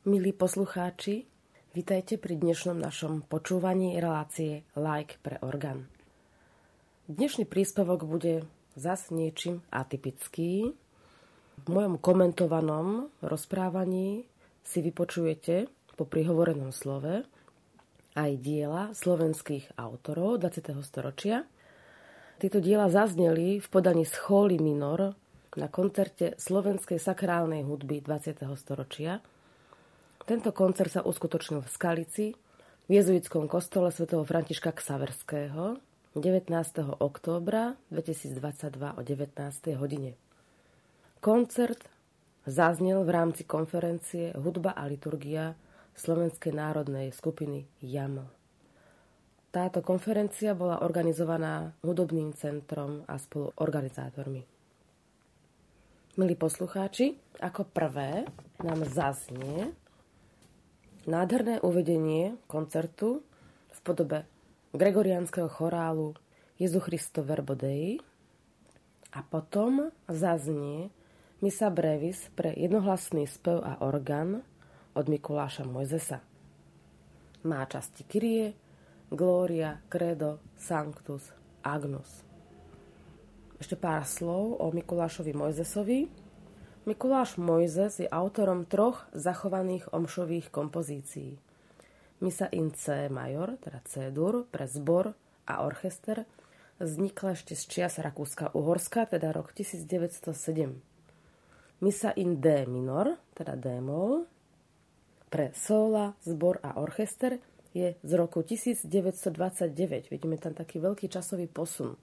Milí poslucháči, vitajte pri dnešnom našom počúvaní relácie Like pre orgán. Dnešný príspevok bude zas niečím atypický. V mojom komentovanom rozprávaní si vypočujete po prihovorenom slove aj diela slovenských autorov 20. storočia. Tieto diela zazneli v podaní Schóly Minor na koncerte slovenskej sakrálnej hudby 20. storočia. Tento koncert sa uskutočnil v Skalici, v jezuitskom kostole svätého Františka Ksaverského 19. októbra 2022 o 19. hodine. Koncert zaznel v rámci konferencie Hudba a liturgia Slovenskej národnej skupiny JAM. Táto konferencia bola organizovaná hudobným centrom a spoluorganizátormi. Milí poslucháči, ako prvé nám zaznie nádherné uvedenie koncertu v podobe gregoriánskeho chorálu Jezu Christo Verbo Dei a potom zaznie Misa Brevis pre jednohlasný spev a orgán od Mikuláša Mojzesa. Má časti Kyrie, Gloria, Credo, Sanctus, Agnus. Ešte pár slov o Mikulášovi Mojzesovi. Mikuláš Mojzes je autorom troch zachovaných omšových kompozícií. Misa in C major, teda C-dur, pre zbor a orchester, vznikla ešte z čias Rakúska-Uhorska, teda rok 1907. Misa in D minor, teda D-mol, pre sola, zbor a orchester je z roku 1929. Vidíme tam taký veľký časový posun.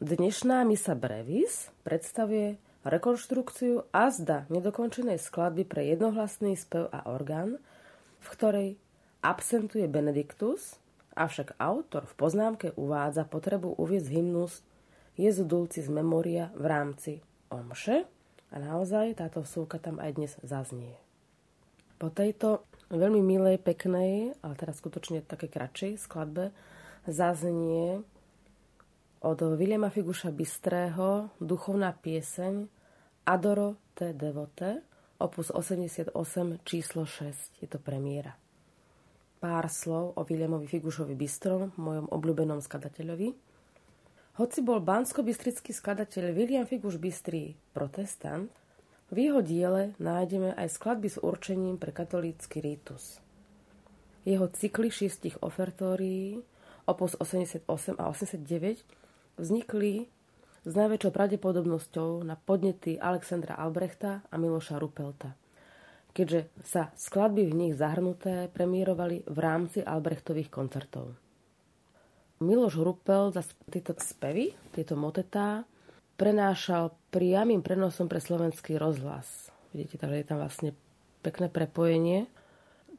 Dnešná misa Brevis predstavuje rekonštrukciu a zda nedokončenej skladby pre jednohlasný spev a orgán, v ktorej absentuje Benediktus, avšak autor v poznámke uvádza potrebu uviezť hymnus Jezu Dulcis Memoria v rámci Omše a naozaj táto vsúka tam aj dnes zaznie. Po tejto veľmi milej, peknej, ale teraz skutočne také kratšej skladbe zaznie od Williama Figuša Bystrého duchovná pieseň Adoro te devote, opus 88, číslo 6. Je to premiéra. Pár slov o Williamovi Figušovi Bystrom, mojom obľúbenom skladateľovi. Hoci bol bansko-bystrický skladateľ William Figuš Bystrý protestant, v jeho diele nájdeme aj skladby s určením pre katolícky rítus. Jeho cykly šiestich ofertórií, opus 88 a 89, vznikli s najväčšou pravdepodobnosťou na podnety Alexandra Albrechta a Miloša Rupelta. Keďže sa skladby v nich zahrnuté premiérovali v rámci Albrechtových koncertov. Miloš Rupel za tieto spevy, tieto motetá, prenášal priamým prenosom pre slovenský rozhlas. Vidíte, takže je tam vlastne pekné prepojenie.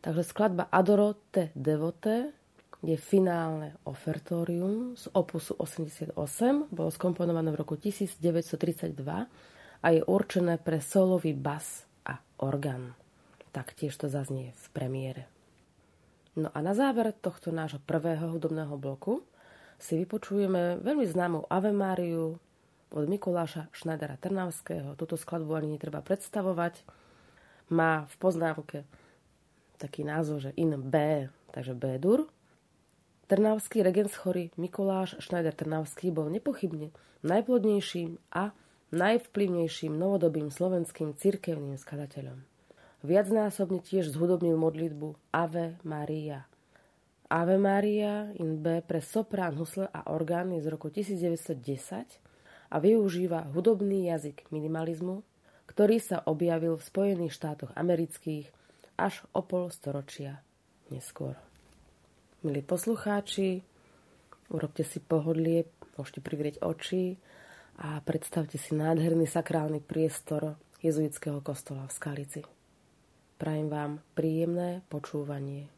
Takže skladba Adoro te devote je finálne ofertórium z opusu 88, bolo skomponované v roku 1932 a je určené pre solový bas a orgán. Taktiež to zaznie v premiére. No a na záver tohto nášho prvého hudobného bloku si vypočujeme veľmi známou Ave Máriu od Mikuláša Schneidera Trnavského. Túto skladbu ani netreba predstavovať. Má v poznámke taký názov, že in B, takže B-dur, Trnavský regent chory Mikuláš Schneider Trnavský bol nepochybne najplodnejším a najvplyvnejším novodobým slovenským cirkevným skladateľom. Viacnásobne tiež zhudobnil modlitbu Ave Maria. Ave Maria in B pre soprán, husle a orgány z roku 1910 a využíva hudobný jazyk minimalizmu, ktorý sa objavil v Spojených štátoch amerických až o pol storočia neskôr. Milí poslucháči, urobte si pohodlie, môžete privrieť oči a predstavte si nádherný sakrálny priestor jezuitského kostola v Skalici. Prajem vám príjemné počúvanie.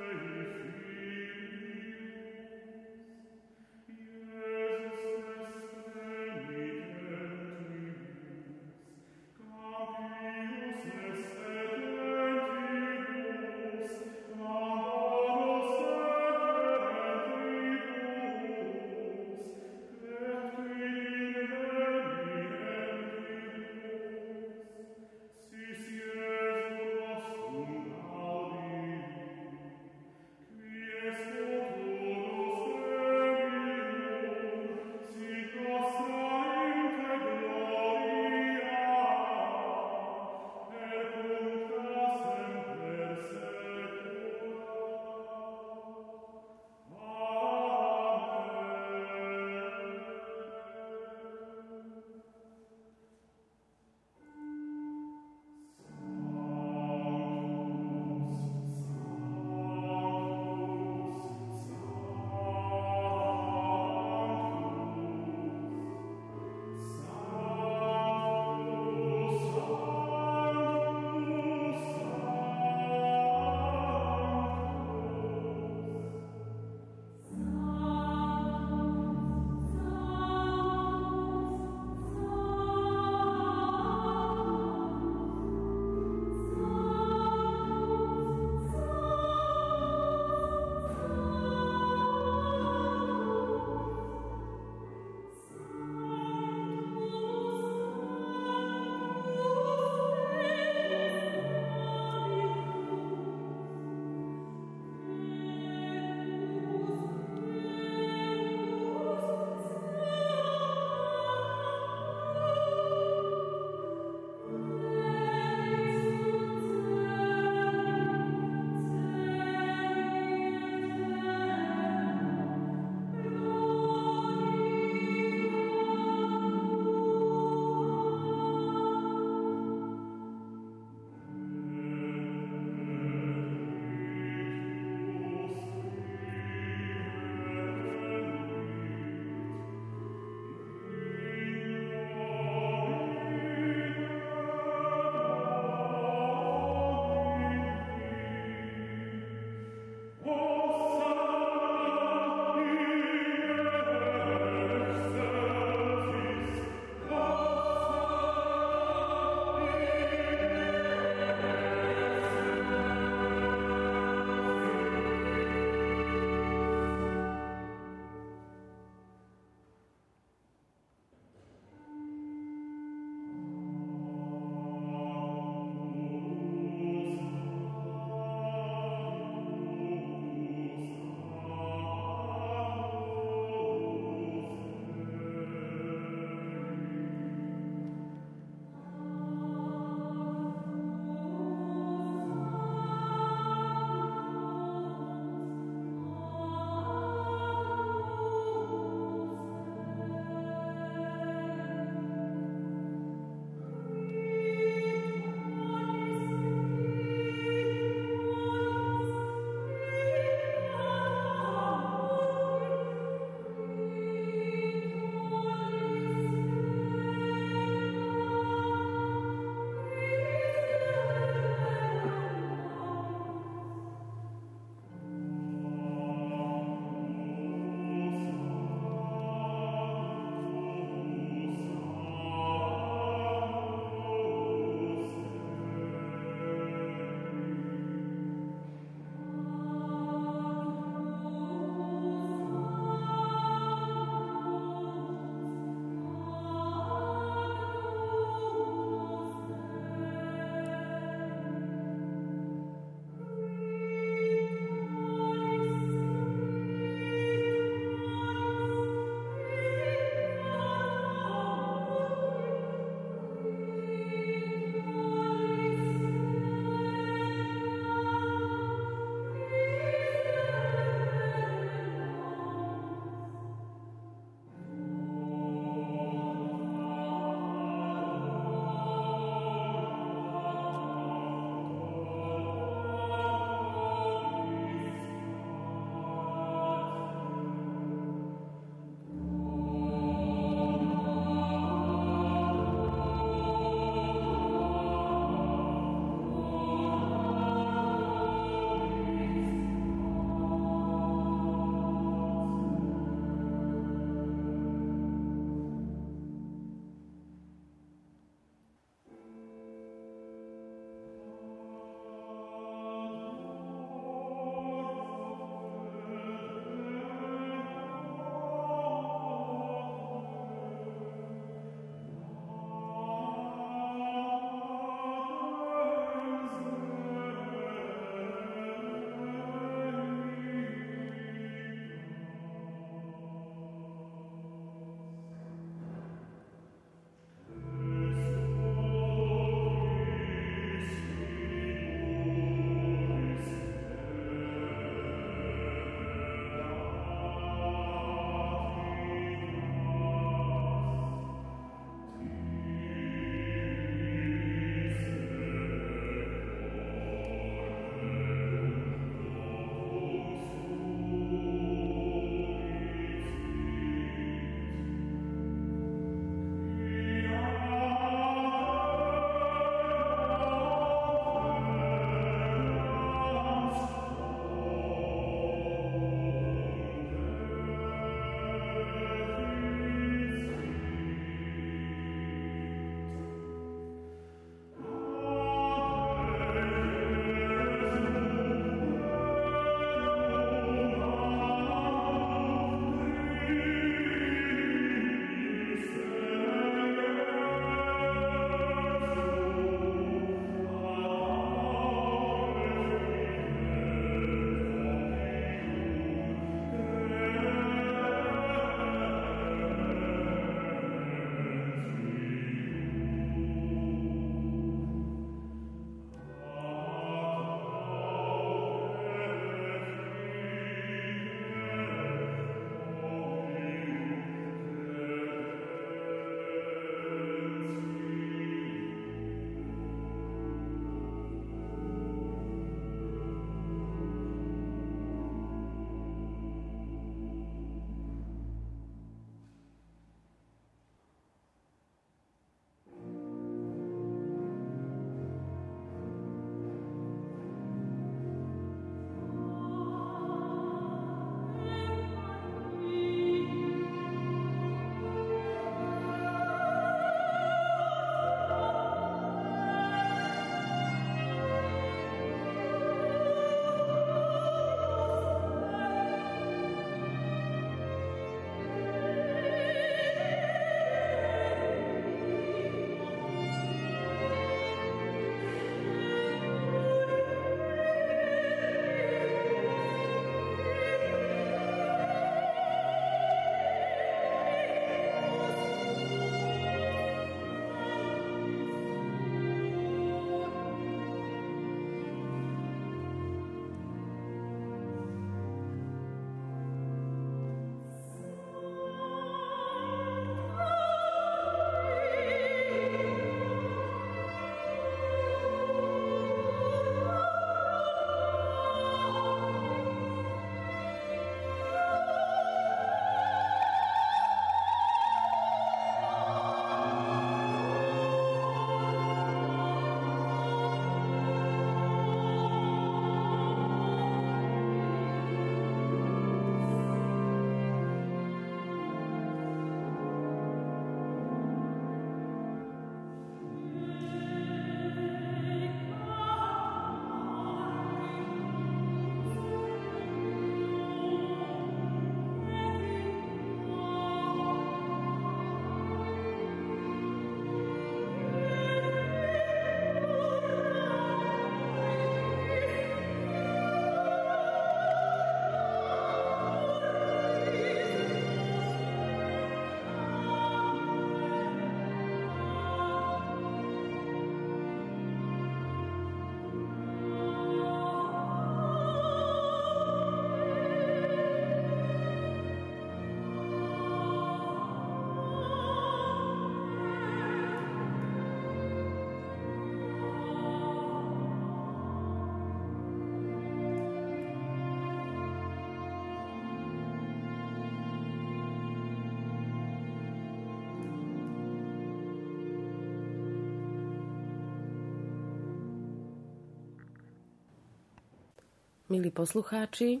Milí poslucháči,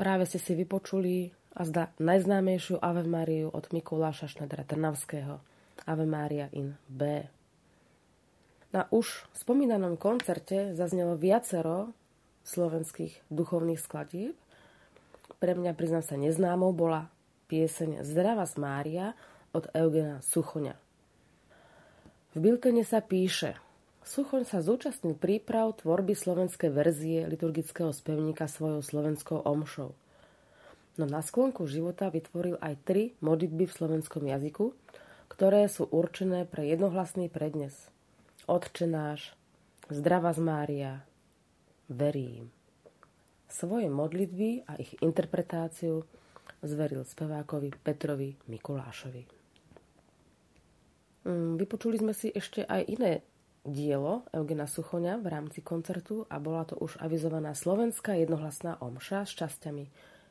práve ste si vypočuli a zda najznámejšiu Ave Mariu od Mikuláša Šnedra Trnavského. Ave Maria in B. Na už spomínanom koncerte zaznelo viacero slovenských duchovných skladieb. Pre mňa, priznám sa, neznámou bola pieseň Zdravá z Mária od Eugena Suchoňa. V Biltene sa píše – Suchoň sa zúčastnil príprav tvorby slovenskej verzie liturgického spevníka svojou slovenskou omšou. No na sklonku života vytvoril aj tri modlitby v slovenskom jazyku, ktoré sú určené pre jednohlasný prednes. Otče náš, Zdravá z Mária, verím. Svoje modlitby a ich interpretáciu zveril spevákovi Petrovi Mikulášovi. Mm, vypočuli sme si ešte aj iné dielo Eugena Suchoňa v rámci koncertu a bola to už avizovaná slovenská jednohlasná omša s časťami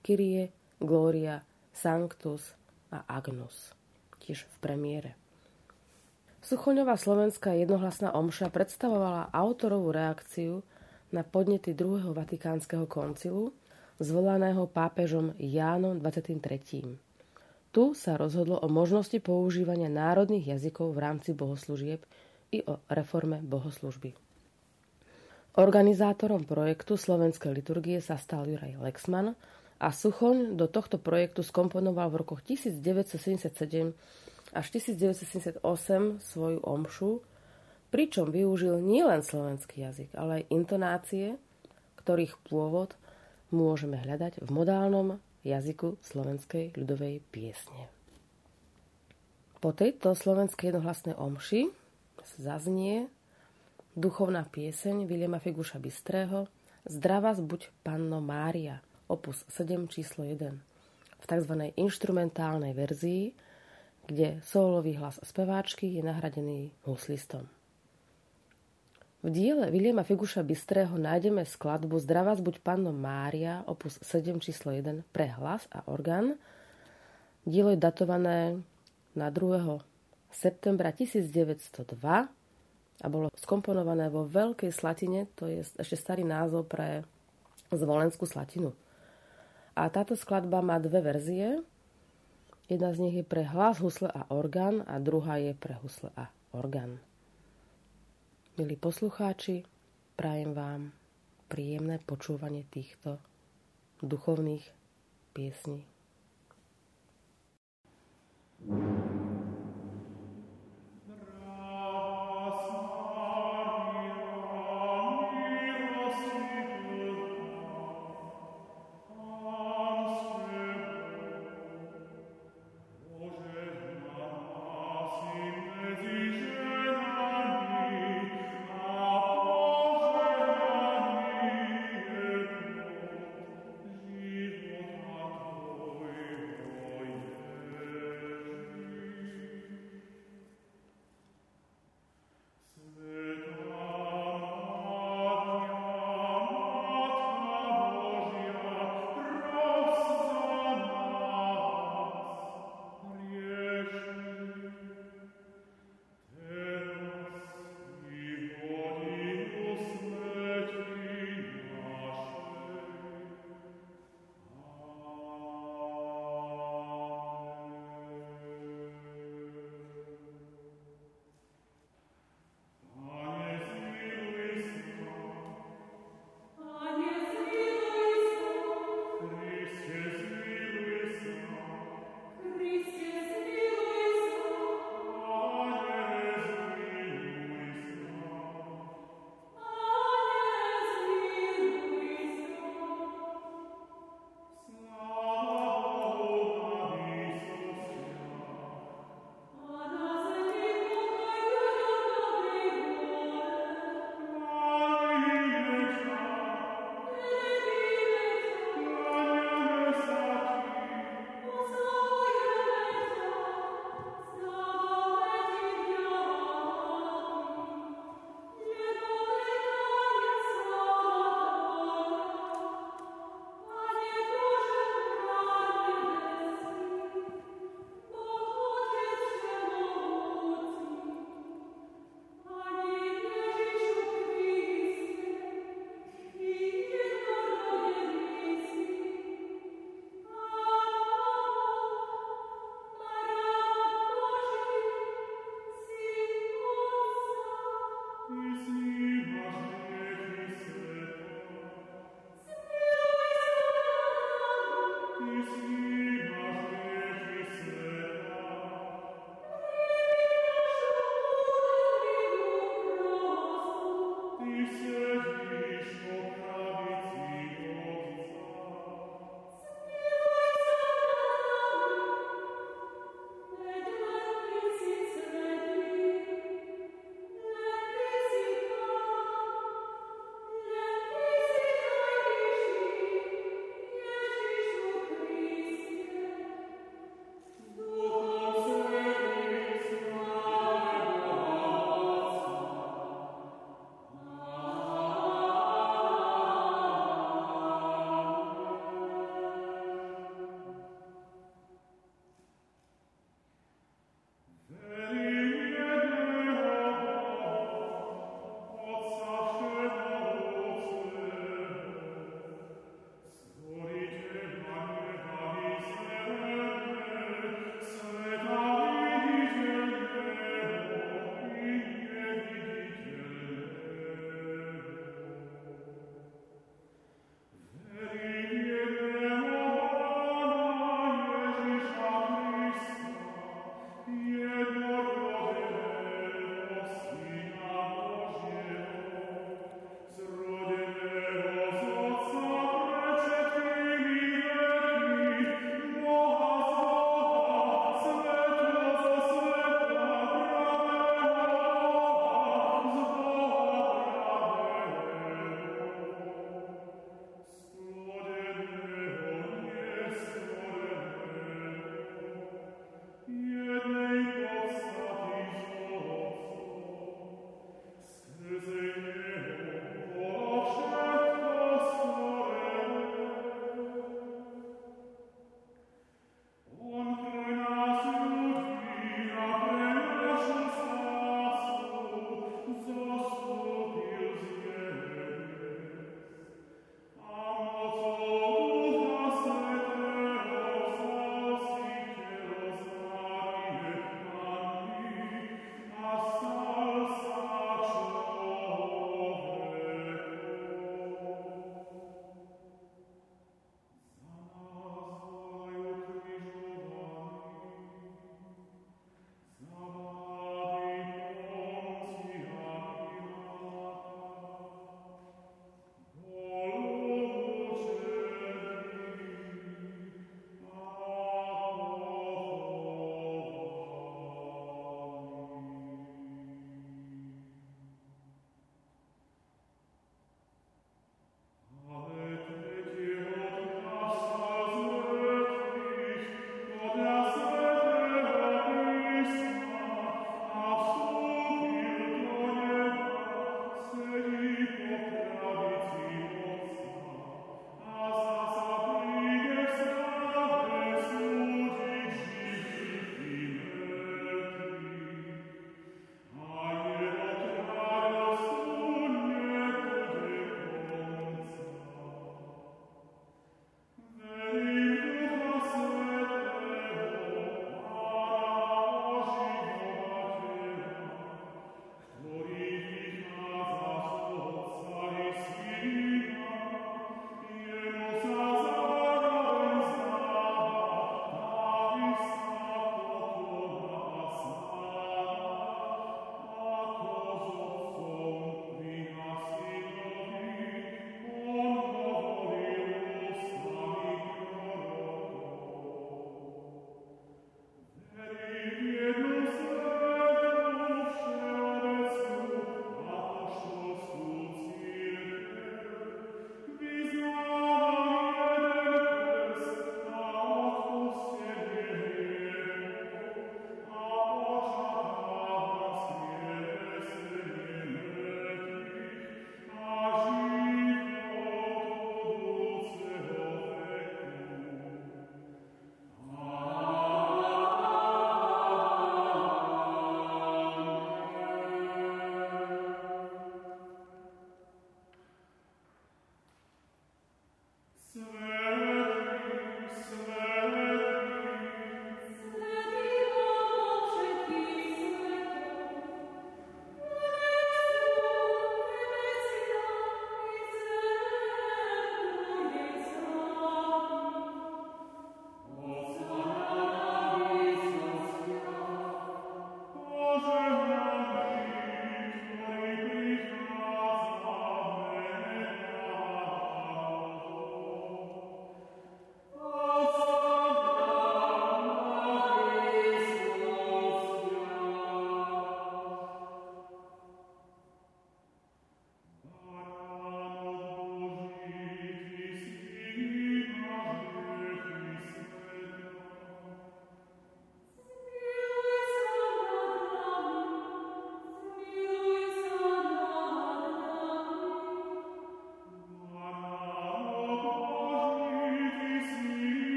Kyrie, Gloria, Sanctus a Agnus, tiež v premiére. Suchoňová slovenská jednohlasná omša predstavovala autorovú reakciu na podnety druhého vatikánskeho koncilu, zvolaného pápežom Jánom 23. Tu sa rozhodlo o možnosti používania národných jazykov v rámci bohoslúžieb i o reforme bohoslužby. Organizátorom projektu Slovenskej liturgie sa stal Juraj Lexman a Suchoň do tohto projektu skomponoval v rokoch 1977 až 1978 svoju omšu, pričom využil nielen slovenský jazyk, ale aj intonácie, ktorých pôvod môžeme hľadať v modálnom jazyku slovenskej ľudovej piesne. Po tejto slovenskej jednohlasnej omši zaznie duchovná pieseň Viliema Figuša Bystrého Zdravá buď Panno Mária, opus 7 číslo 1 v tzv. inštrumentálnej verzii, kde sólový hlas speváčky je nahradený huslistom. V diele Viliema Figuša Bystrého nájdeme skladbu Zdravá buď Panno Mária, opus 7 číslo 1 pre hlas a orgán. Dielo je datované na 2 septembra 1902 a bolo skomponované vo Veľkej Slatine, to je ešte starý názov pre Zvolenskú Slatinu. A táto skladba má dve verzie. Jedna z nich je pre hlas, husle a orgán a druhá je pre husle a orgán. Milí poslucháči, prajem vám príjemné počúvanie týchto duchovných piesní. thank you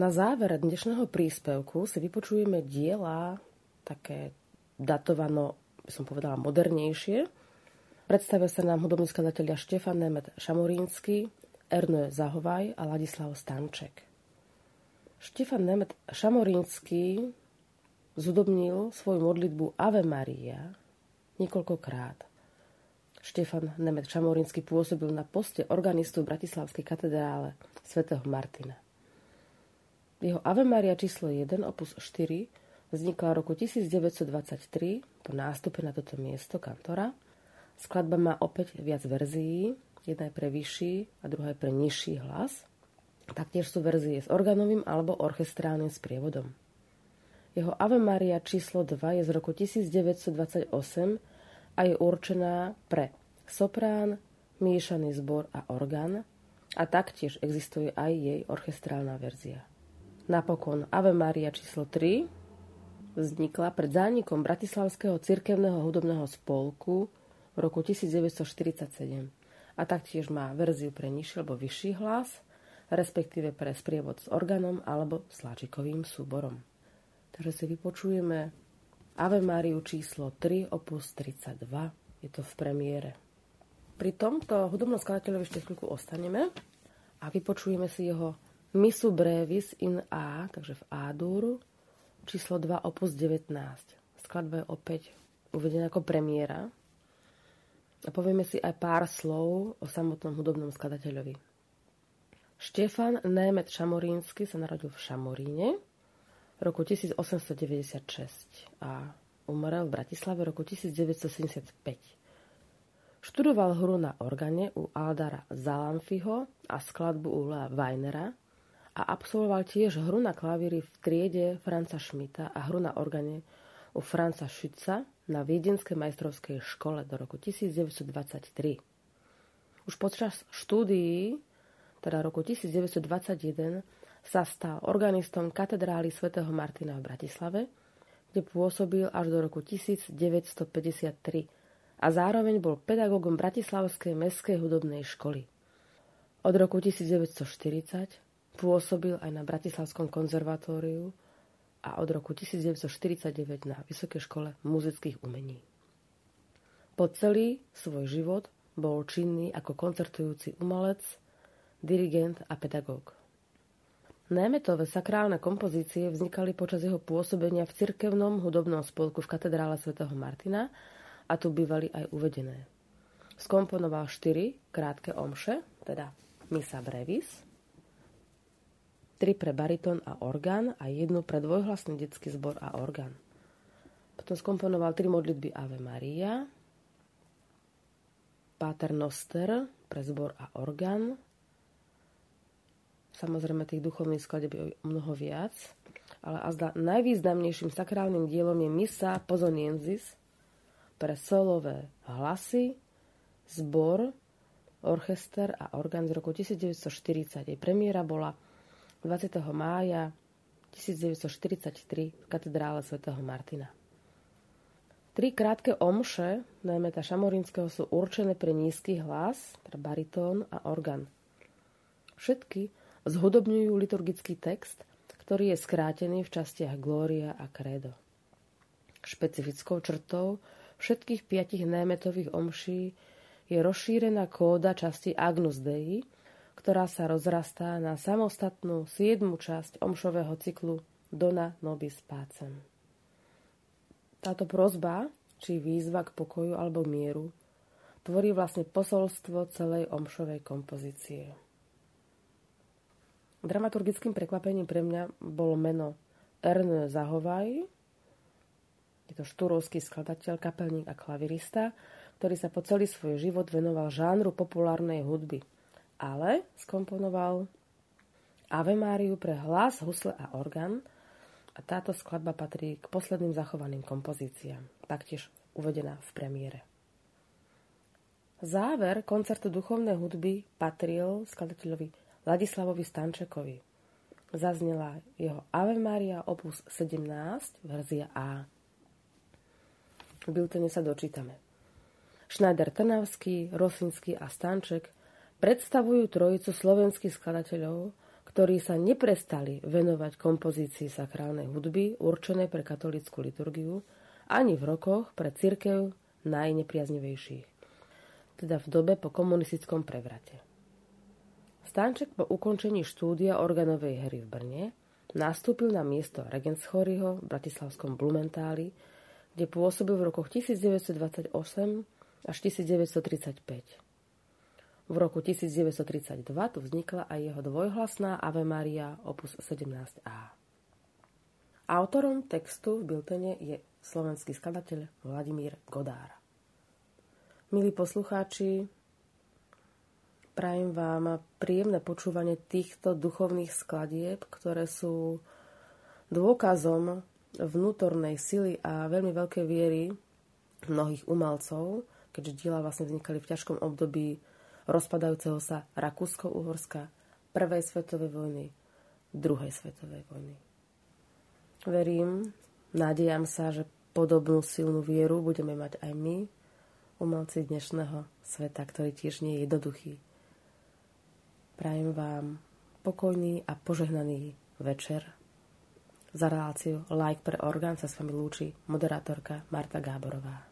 Na záver dnešného príspevku si vypočujeme diela také datovano, by som povedala, modernejšie. Predstavia sa nám hudobní skladatelia Štefan Nemet Šamorínsky, Ernő Zahovaj a Ladislav Stanček. Štefan Nemet Šamorínsky zudobnil svoju modlitbu Ave Maria niekoľkokrát. Štefan Nemet Šamorínsky pôsobil na poste organistu v Bratislavskej katedrále svätého Martina. Jeho Ave Maria číslo 1, opus 4, vznikla v roku 1923 po nástupe na toto miesto kantora. Skladba má opäť viac verzií, jedna je pre vyšší a druhá je pre nižší hlas. Taktiež sú verzie s organovým alebo orchestrálnym sprievodom. Jeho Ave Maria číslo 2 je z roku 1928 a je určená pre soprán, miešaný zbor a orgán a taktiež existuje aj jej orchestrálna verzia. Napokon Ave Maria číslo 3 vznikla pred zánikom Bratislavského cirkevného hudobného spolku v roku 1947 a taktiež má verziu pre nižší alebo vyšší hlas, respektíve pre sprievod s organom alebo sláčikovým súborom. Takže si vypočujeme Ave Mariu číslo 3 opus 32. Je to v premiére. Pri tomto hudobnom skladateľovi ešte chvíľku ostaneme a vypočujeme si jeho Misu brevis in A, takže v A-dur, číslo 2, opus 19. Skladba je opäť uvedená ako premiéra. A povieme si aj pár slov o samotnom hudobnom skladateľovi. Štefan Német Šamorínsky sa narodil v Šamoríne roku 1896 a umrel v Bratislave v roku 1975. Študoval hru na organe u Aldara Zalamfiho a skladbu u Lea Weinera a absolvoval tiež hru na klavíri v triede Franca Schmidta a hru na organe u Franca Schütza na Viedenskej majstrovskej škole do roku 1923. Už počas štúdií, teda roku 1921, sa stal organistom katedrály svätého Martina v Bratislave, kde pôsobil až do roku 1953 a zároveň bol pedagógom Bratislavskej mestskej hudobnej školy. Od roku 1940 Pôsobil aj na Bratislavskom konzervatóriu a od roku 1949 na Vysokej škole muzických umení. Po celý svoj život bol činný ako koncertujúci umelec, dirigent a pedagóg. Németové sakrálne kompozície vznikali počas jeho pôsobenia v cirkevnom hudobnom spolku v katedrále svätého Martina a tu bývali aj uvedené. Skomponoval štyri krátke omše, teda Misa Brevis, tri pre baritón a orgán a jednu pre dvojhlasný detský zbor a orgán. Potom skomponoval tri modlitby Ave Maria, Pater Noster pre zbor a orgán. Samozrejme tých duchovných skladeb je mnoho viac, ale azda najvýznamnejším sakrálnym dielom je Misa Pozonienzis pre solové hlasy, zbor, orchester a orgán z roku 1940. Jej premiéra bola 20. mája 1943 v katedrále svätého Martina. Tri krátke omše Németa Šamorinského sú určené pre nízky hlas, teda baritón a orgán. Všetky zhudobňujú liturgický text, ktorý je skrátený v častiach Glória a Credo. Špecifickou črtou všetkých piatich Németových omší je rozšírená kóda časti Agnus Dei, ktorá sa rozrastá na samostatnú siedmu časť omšového cyklu Dona Nobis Pacem. Táto prozba, či výzva k pokoju alebo mieru, tvorí vlastne posolstvo celej omšovej kompozície. Dramaturgickým prekvapením pre mňa bolo meno Ernő Zahovaj, je to štúrovský skladateľ, kapelník a klavirista, ktorý sa po celý svoj život venoval žánru populárnej hudby – ale skomponoval Ave Máriu pre hlas, husle a orgán a táto skladba patrí k posledným zachovaným kompozíciám, taktiež uvedená v premiére. Záver koncertu duchovnej hudby patril skladateľovi Ladislavovi Stančekovi. Zaznela jeho Ave Maria opus 17, verzia A. V biltene sa dočítame. Schneider Trnavský, Rosinský a Stanček predstavujú trojicu slovenských skladateľov, ktorí sa neprestali venovať kompozícii sakrálnej hudby určené pre katolickú liturgiu ani v rokoch pre cirkev najnepriaznivejších, teda v dobe po komunistickom prevrate. Stanček po ukončení štúdia organovej hry v Brne nastúpil na miesto Regenschoryho v bratislavskom Blumentáli, kde pôsobil v rokoch 1928 až 1935. V roku 1932 tu vznikla aj jeho dvojhlasná Ave Maria opus 17a. Autorom textu v Biltene je slovenský skladateľ Vladimír Godár. Milí poslucháči, prajem vám príjemné počúvanie týchto duchovných skladieb, ktoré sú dôkazom vnútornej sily a veľmi veľkej viery mnohých umelcov, keďže diela vlastne vznikali v ťažkom období rozpadajúceho sa Rakúsko-Uhorska, Prvej svetovej vojny, Druhej svetovej vojny. Verím, nádejam sa, že podobnú silnú vieru budeme mať aj my, umelci dnešného sveta, ktorý tiež nie je jednoduchý. Prajem vám pokojný a požehnaný večer. Za reláciu Like pre orgán sa s vami lúči moderátorka Marta Gáborová.